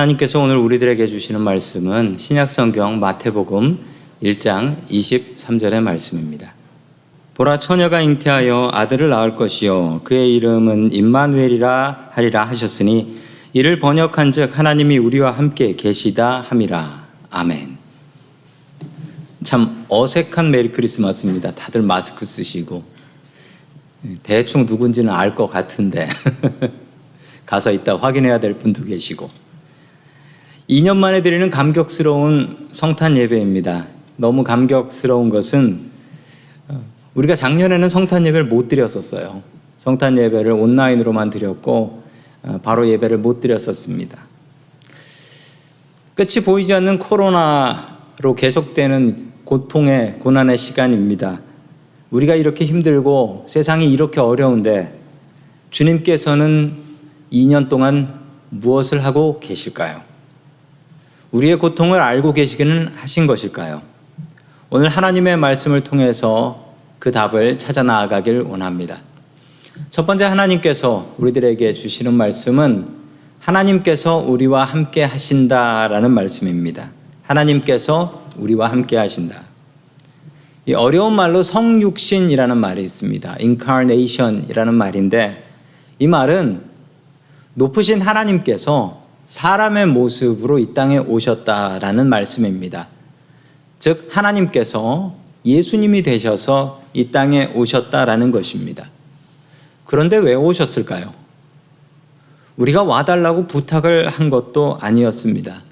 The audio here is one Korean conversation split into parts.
하나님께서 오늘 우리들에게 주시는 말씀은 신약성경 마태복음 1장 23절의 말씀입니다. 보라 처녀가 잉태하여 아들을 낳을 것이요 그의 이름은 임마누엘이라 하리라 하셨으니 이를 번역한즉 하나님이 우리와 함께 계시다 함이라. 아멘. 참 어색한 메리 크리스마스입니다. 다들 마스크 쓰시고 대충 누군지는 알 것 같은데 가서 이따 확인해야 될 분도 계시고 2년 만에 드리는 감격스러운 성탄 예배입니다. 너무 감격스러운 것은 어, 우리가 작년에는 성탄 예배를 못 드렸었어요. 성탄 예배를 온라인으로만 드렸고 어, 바로 예배를 못 드렸었습니다. 끝이 보이지 않는 코로나로 계속되는 고통의 고난의 시간입니다. 우리가 이렇게 힘들고 세상이 이렇게 어려운데 주님께서는 2년 동안 무엇을 하고 계실까요? 우리의 고통을 알고 계시기는 하신 것일까요? 오늘 하나님의 말씀을 통해서 그 답을 찾아 나아가길 원합니다. 첫 번째 하나님께서 우리들에게 주시는 말씀은 하나님께서 우리와 함께 하신다라는 말씀입니다. 하나님께서 우리와 함께 하신다. 이 어려운 말로 성육신이라는 말이 있습니다. incarnation이라는 말인데 이 말은 높으신 하나님께서 사람의 모습으로 이 땅에 오셨다라는 말씀입니다. 즉, 하나님께서 예수님이 되셔서 이 땅에 오셨다라는 것입니다. 그런데 왜 오셨을까요? 우리가 와달라고 부탁을 한 것도 아니었습니다.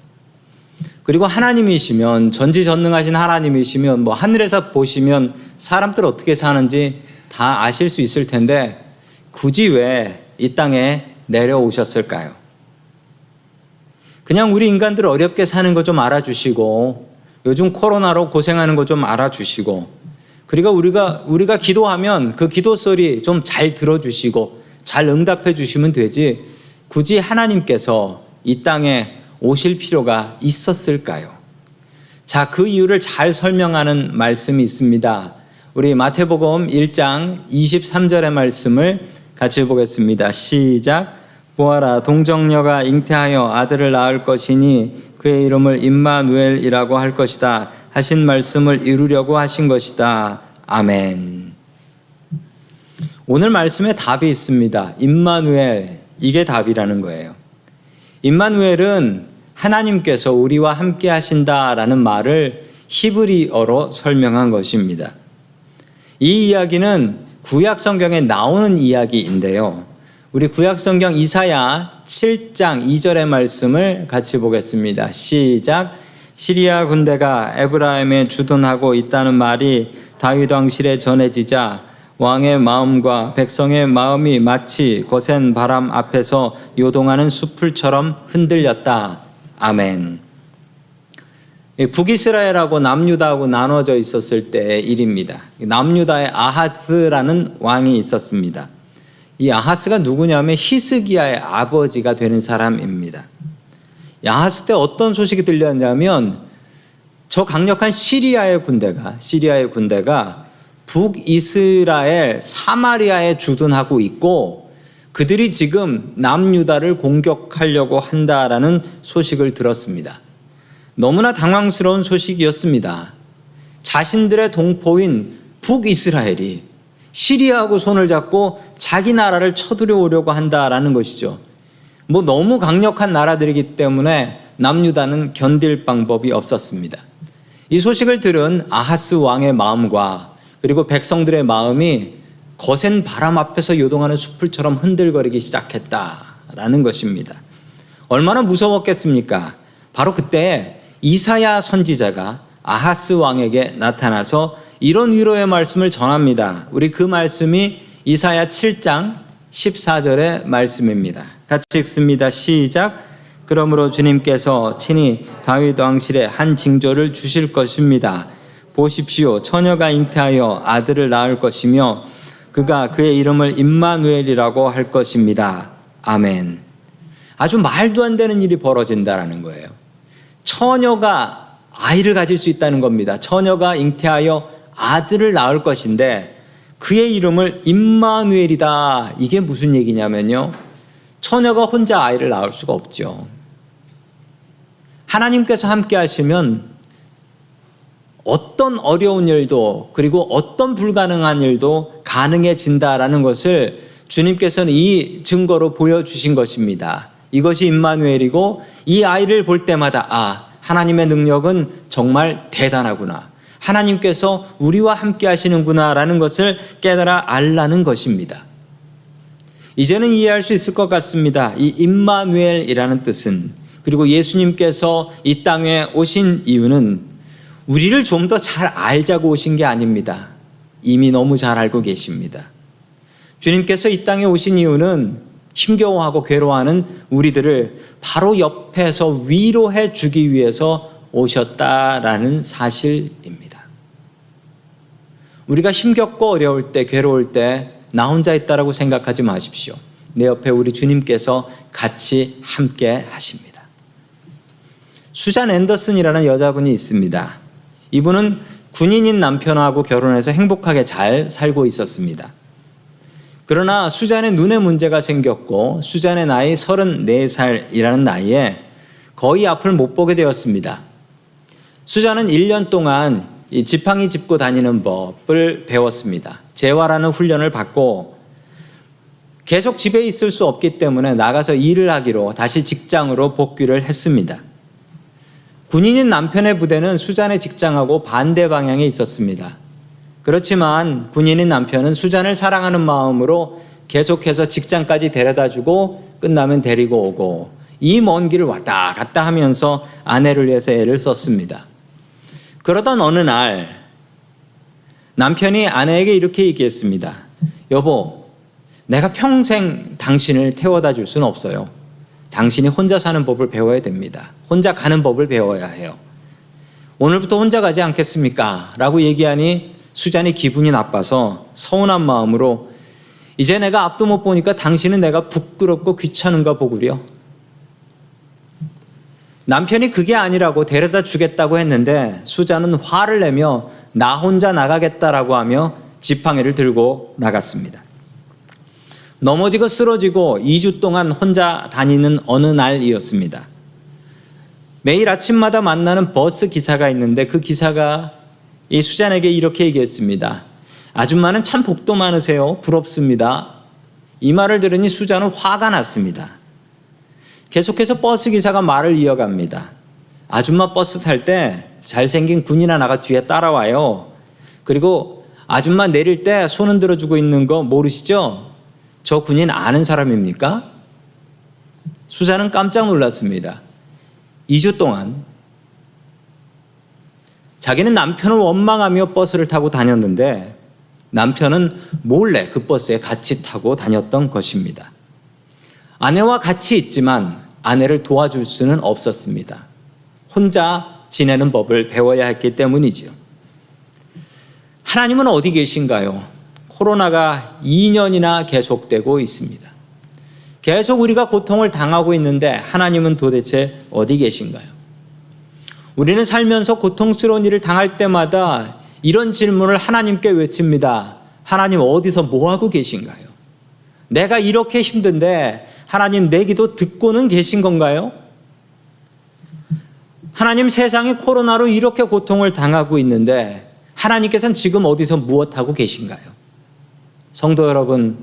그리고 하나님이시면, 전지전능하신 하나님이시면, 뭐 하늘에서 보시면 사람들 어떻게 사는지 다 아실 수 있을 텐데, 굳이 왜 이 땅에 내려오셨을까요? 그냥 우리 인간들 어렵게 사는 거 좀 알아주시고 요즘 코로나로 고생하는 거 좀 알아주시고 그리고 우리가 우리가 기도하면 그 기도 소리 좀 잘 들어주시고 잘 응답해 주시면 되지 굳이 하나님께서 이 땅에 오실 필요가 있었을까요? 자, 그 이유를 잘 설명하는 말씀이 있습니다. 우리 마태복음 1장 23절의 말씀을 같이 보겠습니다. 시작. 보아라 동정녀가 잉태하여 아들을 낳을 것이니 그의 이름을 임마누엘이라고 할 것이다 하신 말씀을 이루려고 하신 것이다. 아멘. 오늘 말씀에 답이 있습니다. 임마누엘 이게 답이라는 거예요. 임마누엘은 하나님께서 우리와 함께 하신다라는 말을 히브리어로 설명한 것입니다. 이 이야기는 구약 성경에 나오는 이야기인데요. 우리 구약성경 이사야 7장 2절의 말씀을 같이 보겠습니다. 시작. 시리아 군대가 에브라임에 주둔하고 있다는 말이 다윗 왕실에 전해지자 왕의 마음과 백성의 마음이 마치 거센 바람 앞에서 요동하는 수풀처럼 흔들렸다. 아멘. 북이스라엘하고 남유다하고 나눠져 있었을 때의 일입니다. 남유다의 아하스라는 왕이 있었습니다. 이 아하스가 누구냐면 히스기야의 아버지가 되는 사람입니다. 아하스 때 어떤 소식이 들렸냐면 저 강력한 시리아의 군대가 시리아의 군대가 북이스라엘 사마리아에 주둔하고 있고 그들이 지금 남유다를 공격하려고 한다라는 소식을 들었습니다. 너무나 당황스러운 소식이었습니다. 자신들의 동포인 북이스라엘이 시리아하고 손을 잡고 자기 나라를 쳐들어오려고 한다라는 것이죠. 뭐 너무 강력한 나라들이기 때문에 남유다는 견딜 방법이 없었습니다. 이 소식을 들은 아하스 왕의 마음과 그리고 백성들의 마음이 거센 바람 앞에서 요동하는 숲을처럼 흔들거리기 시작했다라는 것입니다. 얼마나 무서웠겠습니까? 바로 그때 이사야 선지자가 아하스 왕에게 나타나서 이런 위로의 말씀을 전합니다. 우리 그 말씀이 이사야 7장 14절의 말씀입니다. 같이 읽습니다. 시작. 그러므로 주님께서 친히 다윗 왕실에 한 징조를 주실 것입니다. 보십시오. 처녀가 잉태하여 아들을 낳을 것이며 그가 그의 이름을 임마누엘이라고 할 것입니다. 아멘. 아주 말도 안 되는 일이 벌어진다라는 거예요. 처녀가 아이를 가질 수 있다는 겁니다. 처녀가 잉태하여 아들을 낳을 것인데 그의 이름을 임마누엘이다. 이게 무슨 얘기냐면요. 처녀가 혼자 아이를 낳을 수가 없죠. 하나님께서 함께 하시면 어떤 어려운 일도 그리고 어떤 불가능한 일도 가능해진다라는 것을 주님께서는 이 증거로 보여주신 것입니다. 이것이 임마누엘이고 이 아이를 볼 때마다 아 하나님의 능력은 정말 대단하구나. 하나님께서 우리와 함께 하시는구나라는 것을 깨달아 알라는 것입니다. 이제는 이해할 수 있을 것 같습니다. 이 임마누엘이라는 뜻은 그리고 예수님께서 이 땅에 오신 이유는 우리를 좀 더 잘 알자고 오신 게 아닙니다. 이미 너무 잘 알고 계십니다. 주님께서 이 땅에 오신 이유는 힘겨워하고 괴로워하는 우리들을 바로 옆에서 위로해 주기 위해서 오셨다라는 사실입니다. 우리가 힘겹고 어려울 때, 괴로울 때, 나 혼자 있다라고 생각하지 마십시오. 내 옆에 우리 주님께서 같이 함께 하십니다. 수잔 앤더슨이라는 여자분이 있습니다. 이분은 군인인 남편하고 결혼해서 행복하게 잘 살고 있었습니다. 그러나 수잔의 눈에 문제가 생겼고 수잔의 나이 34살이라는 나이에 거의 앞을 못 보게 되었습니다. 수잔은 1년 동안 지팡이 짚고 다니는 법을 배웠습니다. 재활하는 훈련을 받고 계속 집에 있을 수 없기 때문에 나가서 일을 하기로 다시 직장으로 복귀를 했습니다. 군인인 남편의 부대는 수잔의 직장하고 반대 방향에 있었습니다. 그렇지만 군인인 남편은 수잔을 사랑하는 마음으로 계속해서 직장까지 데려다 주고 끝나면 데리고 오고 이 먼 길을 왔다 갔다 하면서 아내를 위해서 애를 썼습니다. 그러던 어느 날 남편이 아내에게 이렇게 얘기했습니다. 여보, 내가 평생 당신을 태워다 줄 수는 없어요. 당신이 혼자 사는 법을 배워야 됩니다. 혼자 가는 법을 배워야 해요. 오늘부터 혼자 가지 않겠습니까? 라고 얘기하니 수잔이 기분이 나빠서 서운한 마음으로 이제 내가 앞도 못 보니까 당신은 내가 부끄럽고 귀찮은가 보구려. 남편이 그게 아니라고 데려다 주겠다고 했는데 수잔은 화를 내며 나 혼자 나가겠다라고 하며 지팡이를 들고 나갔습니다. 넘어지고 쓰러지고 2주 동안 혼자 다니는 어느 날이었습니다. 매일 아침마다 만나는 버스 기사가 있는데 그 기사가 이 수잔에게 이렇게 얘기했습니다. 아줌마는 참 복도 많으세요. 부럽습니다. 이 말을 들으니 수잔은 화가 났습니다. 계속해서 버스 기사가 말을 이어갑니다. 아줌마 버스 탈 때 잘생긴 군인 하나가 뒤에 따라와요. 그리고 아줌마 내릴 때 손 흔들어 주고 있는 거 모르시죠? 저 군인 아는 사람입니까? 수잔은 깜짝 놀랐습니다. 2주 동안 자기는 남편을 원망하며 버스를 타고 다녔는데 남편은 몰래 그 버스에 같이 타고 다녔던 것입니다. 아내와 같이 있지만 아내를 도와줄 수는 없었습니다. 혼자 지내는 법을 배워야 했기 때문이지요. 하나님은 어디 계신가요? 코로나가 2년이나 계속되고 있습니다. 계속 우리가 고통을 당하고 있는데 하나님은 도대체 어디 계신가요? 우리는 살면서 고통스러운 일을 당할 때마다 이런 질문을 하나님께 외칩니다. 하나님 어디서 뭐 하고 계신가요? 내가 이렇게 힘든데 하나님 내 기도 듣고는 계신 건가요? 하나님 세상이 코로나로 이렇게 고통을 당하고 있는데 하나님께서는 지금 어디서 무엇하고 계신가요? 성도 여러분,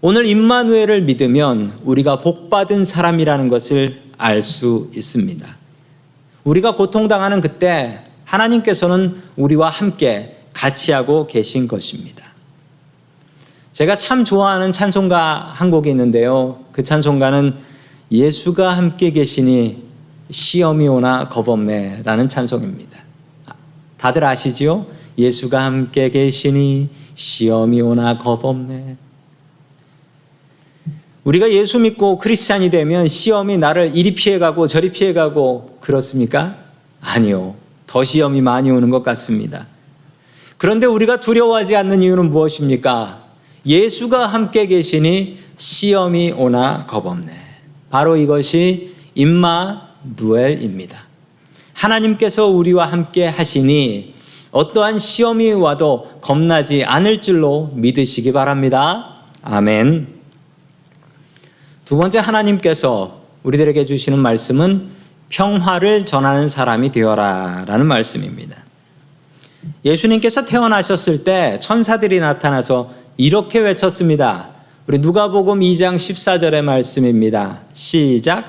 오늘 임마누엘을 믿으면 우리가 복받은 사람이라는 것을 알 수 있습니다. 우리가 고통당하는 그때 하나님께서는 우리와 함께 같이 하고 계신 것입니다. 제가 참 좋아하는 찬송가 한 곡이 있는데요. 그 찬송가는 예수가 함께 계시니 시험이 오나 겁 없네 라는 찬송입니다. 다들 아시지요? 예수가 함께 계시니 시험이 오나 겁 없네. 우리가 예수 믿고 크리스찬이 되면 시험이 나를 이리 피해가고 저리 피해가고 그렇습니까? 아니요. 더 시험이 많이 오는 것 같습니다. 그런데 우리가 두려워하지 않는 이유는 무엇입니까? 예수가 함께 계시니 시험이 오나 겁없네. 바로 이것이 임마 누엘입니다. 하나님께서 우리와 함께 하시니 어떠한 시험이 와도 겁나지 않을 줄로 믿으시기 바랍니다. 아멘. 두 번째 하나님께서 우리들에게 주시는 말씀은 평화를 전하는 사람이 되어라 라는 말씀입니다. 예수님께서 태어나셨을 때 천사들이 나타나서 이렇게 외쳤습니다. 우리 누가복음 2장 14절의 말씀입니다. 시작.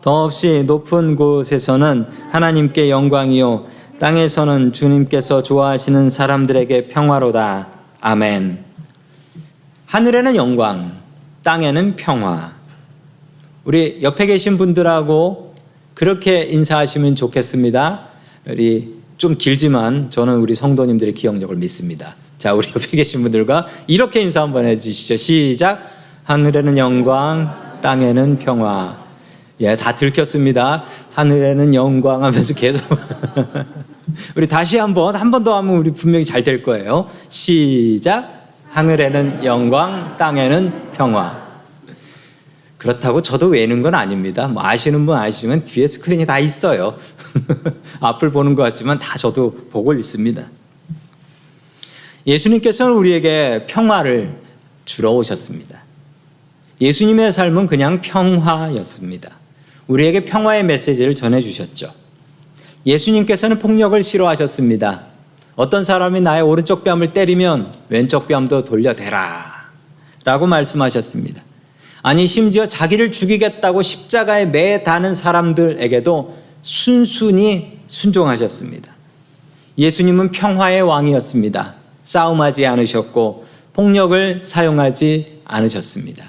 더없이 높은 곳에서는 하나님께 영광이요 땅에서는 주님께서 좋아하시는 사람들에게 평화로다. 아멘. 하늘에는 영광, 땅에는 평화. 우리 옆에 계신 분들하고 그렇게 인사하시면 좋겠습니다. 우리 좀 길지만 저는 우리 성도님들의 기억력을 믿습니다. 자, 우리 옆에 계신 분들과 이렇게 인사 한번 해주시죠. 시작. 하늘에는 영광, 땅에는 평화. 예, 다 들켰습니다. 하늘에는 영광 하면서 계속. 우리 다시 한 번, 한 번 더 하면 우리 분명히 잘 될 거예요. 시작. 하늘에는 영광, 땅에는 평화. 그렇다고 저도 외는 건 아닙니다. 뭐 아시는 분 아시지만 뒤에 스크린이 다 있어요. 앞을 보는 것 같지만 다 저도 보고 있습니다. 예수님께서는 우리에게 평화를 주러 오셨습니다. 예수님의 삶은 그냥 평화였습니다. 우리에게 평화의 메시지를 전해주셨죠. 예수님께서는 폭력을 싫어하셨습니다. 어떤 사람이 나의 오른쪽 뺨을 때리면 왼쪽 뺨도 돌려대라. 라고 말씀하셨습니다. 아니, 심지어 자기를 죽이겠다고 십자가에 매 다는 사람들에게도 순순히 순종하셨습니다. 예수님은 평화의 왕이었습니다. 싸움하지 않으셨고, 폭력을 사용하지 않으셨습니다.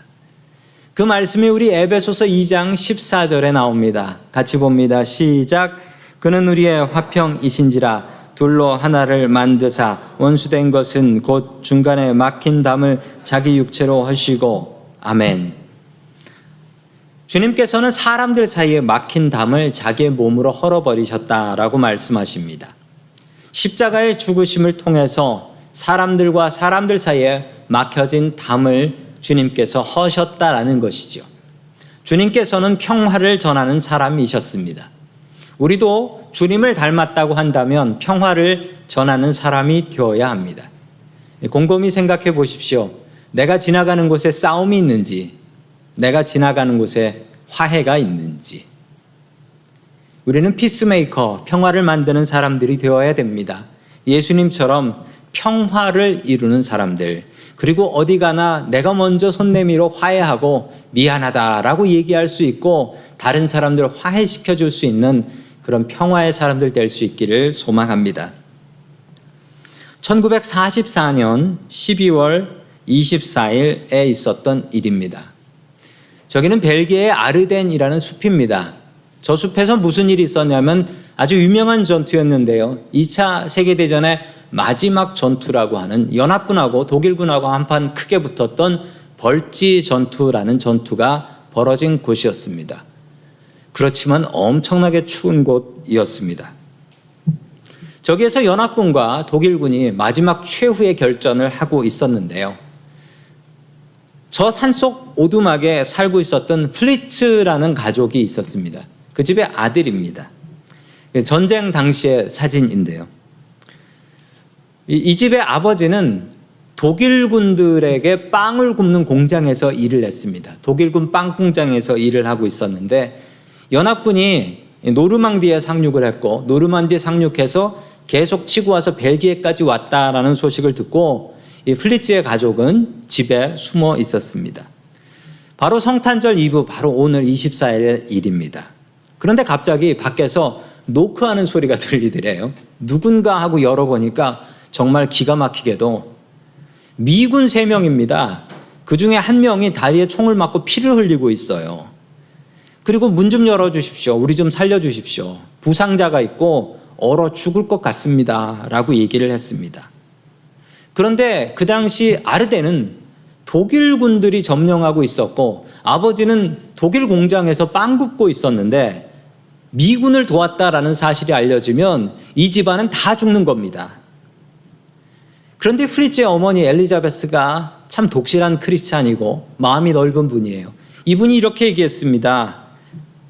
그 말씀이 우리 에베소서 2장 14절에 나옵니다. 같이 봅니다. 시작. 그는 우리의 화평이신지라 둘로 하나를 만드사 원수된 것은 곧 중간에 막힌 담을 자기 육체로 하시고 아멘. 주님께서는 사람들 사이에 막힌 담을 자기의 몸으로 헐어버리셨다라고 말씀하십니다. 십자가의 죽으심을 통해서 사람들과 사람들 사이에 막혀진 담을 주님께서 허셨다라는 것이죠. 주님께서는 평화를 전하는 사람이셨습니다. 우리도 주님을 닮았다고 한다면 평화를 전하는 사람이 되어야 합니다. 곰곰이 생각해 보십시오. 내가 지나가는 곳에 싸움이 있는지, 내가 지나가는 곳에 화해가 있는지. 우리는 피스메이커, 평화를 만드는 사람들이 되어야 됩니다. 예수님처럼 평화를 이루는 사람들, 그리고 어디 가나 내가 먼저 손 내밀어 화해하고 미안하다라고 얘기할 수 있고 다른 사람들을 화해시켜 줄 수 있는 그런 평화의 사람들 될 수 있기를 소망합니다. 1944년 12월 24일에 있었던 일입니다. 저기는 벨기에의 아르덴이라는 숲입니다. 저 숲에서 무슨 일이 있었냐면 아주 유명한 전투였는데요. 2차 세계대전에 마지막 전투라고 하는 연합군하고 독일군하고 한판 크게 붙었던 벌지 전투라는 전투가 벌어진 곳이었습니다. 그렇지만 엄청나게 추운 곳이었습니다. 저기에서 연합군과 독일군이 마지막 최후의 결전을 하고 있었는데요. 저 산속 오두막에 살고 있었던 플리츠라는 가족이 있었습니다. 그 집의 아들입니다. 전쟁 당시의 사진인데요. 이 집의 아버지는 독일군들에게 빵을 굽는 공장에서 일을 했습니다. 독일군 빵 공장에서 일을 하고 있었는데 연합군이 노르망디에 상륙을 했고 노르망디에 상륙해서 계속 치고 와서 벨기에까지 왔다라는 소식을 듣고 이 프리츠의 가족은 집에 숨어 있었습니다. 바로 성탄절 이브 바로 오늘 24일의 일입니다. 그런데 갑자기 밖에서 노크하는 소리가 들리더래요. 누군가 하고 열어보니까 정말 기가 막히게도 미군 3명입니다. 그 중에 한 명이 다리에 총을 맞고 피를 흘리고 있어요. 그리고 문 좀 열어주십시오. 우리 좀 살려주십시오. 부상자가 있고 얼어 죽을 것 같습니다. 라고 얘기를 했습니다. 그런데 그 당시 아르데는 독일 군들이 점령하고 있었고 아버지는 독일 공장에서 빵 굽고 있었는데 미군을 도왔다라는 사실이 알려지면 이 집안은 다 죽는 겁니다. 그런데 프리츠의 어머니 엘리자베스가 참 독실한 크리스찬이고 마음이 넓은 분이에요. 이분이 이렇게 얘기했습니다.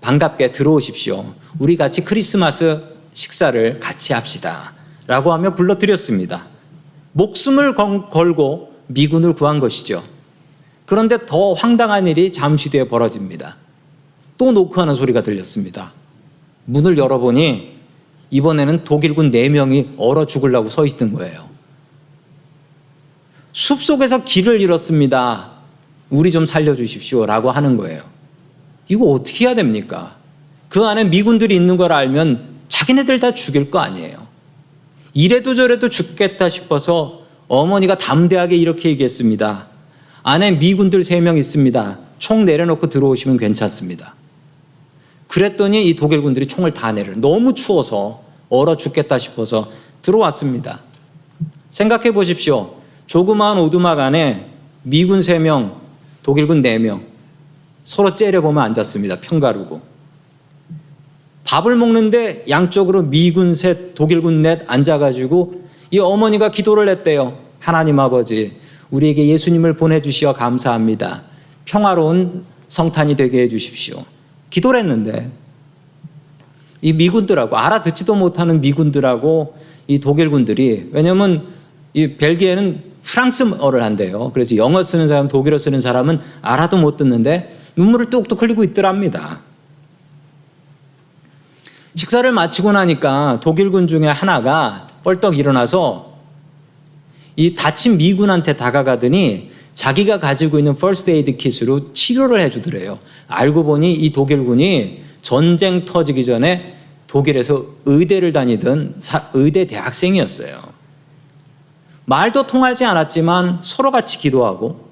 반갑게 들어오십시오. 우리 같이 크리스마스 식사를 같이 합시다. 라고 하며 불러드렸습니다. 목숨을 걸고 미군을 구한 것이죠. 그런데 더 황당한 일이 잠시 뒤에 벌어집니다. 또 노크하는 소리가 들렸습니다. 문을 열어보니 이번에는 독일군 4명이 얼어 죽으려고 서 있던 거예요. 숲 속에서 길을 잃었습니다. 우리 좀 살려주십시오. 라고 하는 거예요. 이거 어떻게 해야 됩니까? 그 안에 미군들이 있는 걸 알면 자기네들 다 죽일 거 아니에요. 이래도 저래도 죽겠다 싶어서 어머니가 담대하게 이렇게 얘기했습니다. 안에 미군들 3명 있습니다. 총 내려놓고 들어오시면 괜찮습니다. 그랬더니 이 독일군들이 총을 다 내려. 너무 추워서 얼어 죽겠다 싶어서 들어왔습니다. 생각해 보십시오. 조그마한 오두막 안에 미군 3명, 독일군 4명 서로 째려보면 앉았습니다. 평가르고. 밥을 먹는데 양쪽으로 미군 셋, 독일군 넷 앉아가지고 이 어머니가 기도를 했대요. 하나님 아버지, 우리에게 예수님을 보내주시어 감사합니다. 평화로운 성탄이 되게 해주십시오. 기도를 했는데 이 미군들하고 알아듣지도 못하는 미군들하고 이 독일군들이 왜냐면 이 벨기에는 프랑스어를 한대요. 그래서 영어 쓰는 사람, 독일어 쓰는 사람은 알아도 못 듣는데 눈물을 뚝뚝 흘리고 있더랍니다. 식사를 마치고 나니까 독일군 중에 하나가 뻘떡 일어나서 이 다친 미군한테 다가가더니 자기가 가지고 있는 first aid kit으로 치료를 해주더래요. 알고 보니 이 독일군이 전쟁 터지기 전에 독일에서 의대를 다니던 의대 대학생이었어요. 말도 통하지 않았지만 서로 같이 기도하고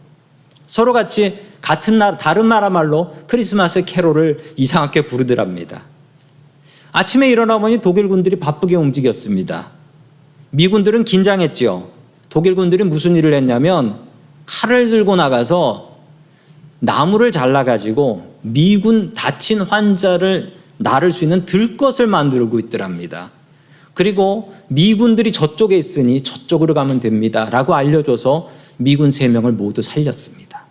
서로 같이 같은 나라, 다른 나라 말로 크리스마스 캐롤을 이상하게 부르더랍니다. 아침에 일어나 보니 독일 군들이 바쁘게 움직였습니다. 미군들은 긴장했지요. 독일 군들이 무슨 일을 했냐면 칼을 들고 나가서 나무를 잘라가지고 미군 다친 환자를 나를 수 있는 들것을 만들고 있더랍니다. 그리고 미군들이 저쪽에 있으니 저쪽으로 가면 됩니다. 라고 알려줘서 미군 세 명을 모두 살렸습니다.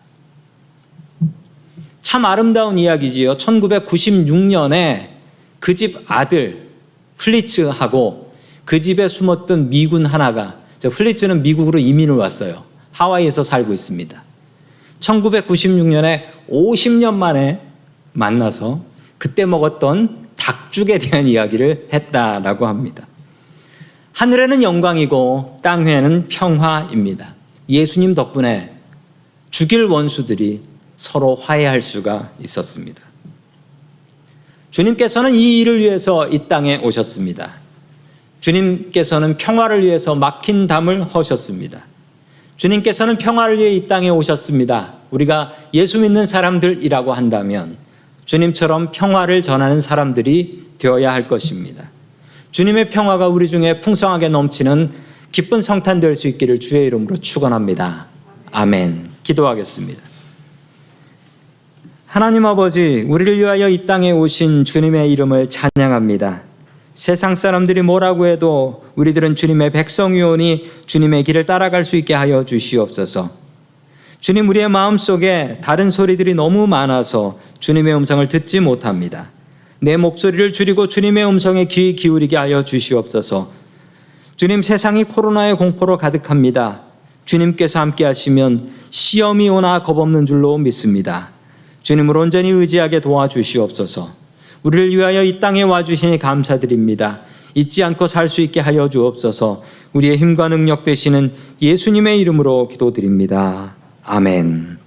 참 아름다운 이야기지요. 1996년에 그 집 아들 플리츠하고 그 집에 숨었던 미군 하나가 플리츠는 미국으로 이민을 왔어요. 하와이에서 살고 있습니다. 1996년에 50년 만에 만나서 그때 먹었던 닭죽에 대한 이야기를 했다라고 합니다. 하늘에는 영광이고 땅 위에는 평화입니다. 예수님 덕분에 죽일 원수들이 서로 화해할 수가 있었습니다. 주님께서는 이 일을 위해서 이 땅에 오셨습니다. 주님께서는 평화를 위해서 막힌 담을 허셨습니다. 주님께서는 평화를 위해 이 땅에 오셨습니다. 우리가 예수 믿는 사람들이라고 한다면 주님처럼 평화를 전하는 사람들이 되어야 할 것입니다. 주님의 평화가 우리 중에 풍성하게 넘치는 기쁜 성탄 될 수 있기를 주의 이름으로 축원합니다. 아멘. 기도하겠습니다. 하나님 아버지, 우리를 위하여 이 땅에 오신 주님의 이름을 찬양합니다. 세상 사람들이 뭐라고 해도 우리들은 주님의 백성이오니 주님의 길을 따라갈 수 있게 하여 주시옵소서. 주님 우리의 마음 속에 다른 소리들이 너무 많아서 주님의 음성을 듣지 못합니다. 내 목소리를 줄이고 주님의 음성에 귀 기울이게 하여 주시옵소서. 주님 세상이 코로나의 공포로 가득합니다. 주님께서 함께 하시면 시험이 오나 겁없는 줄로 믿습니다. 주님을 온전히 의지하게 도와주시옵소서. 우리를 위하여 이 땅에 와주시니 감사드립니다. 잊지 않고 살 수 있게 하여 주옵소서. 우리의 힘과 능력 되시는 예수님의 이름으로 기도드립니다. 아멘.